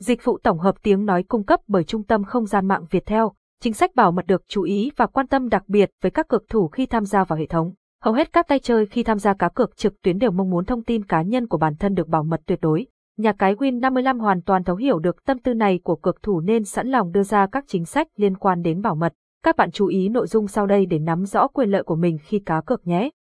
Dịch vụ tổng hợp tiếng nói cung cấp bởi Trung tâm Không gian mạng Viettel. Chính sách bảo mật được chú ý và quan tâm đặc biệt với các cược thủ khi tham gia vào hệ thống. Hầu hết các tay chơi khi tham gia cá cược trực tuyến đều mong muốn thông tin cá nhân của bản thân được bảo mật tuyệt đối. Nhà cái Win55 hoàn toàn thấu hiểu được tâm tư này của cược thủ nên sẵn lòng đưa ra các chính sách liên quan đến bảo mật. Các bạn chú ý nội dung sau đây để nắm rõ quyền lợi của mình khi cá cược nhé.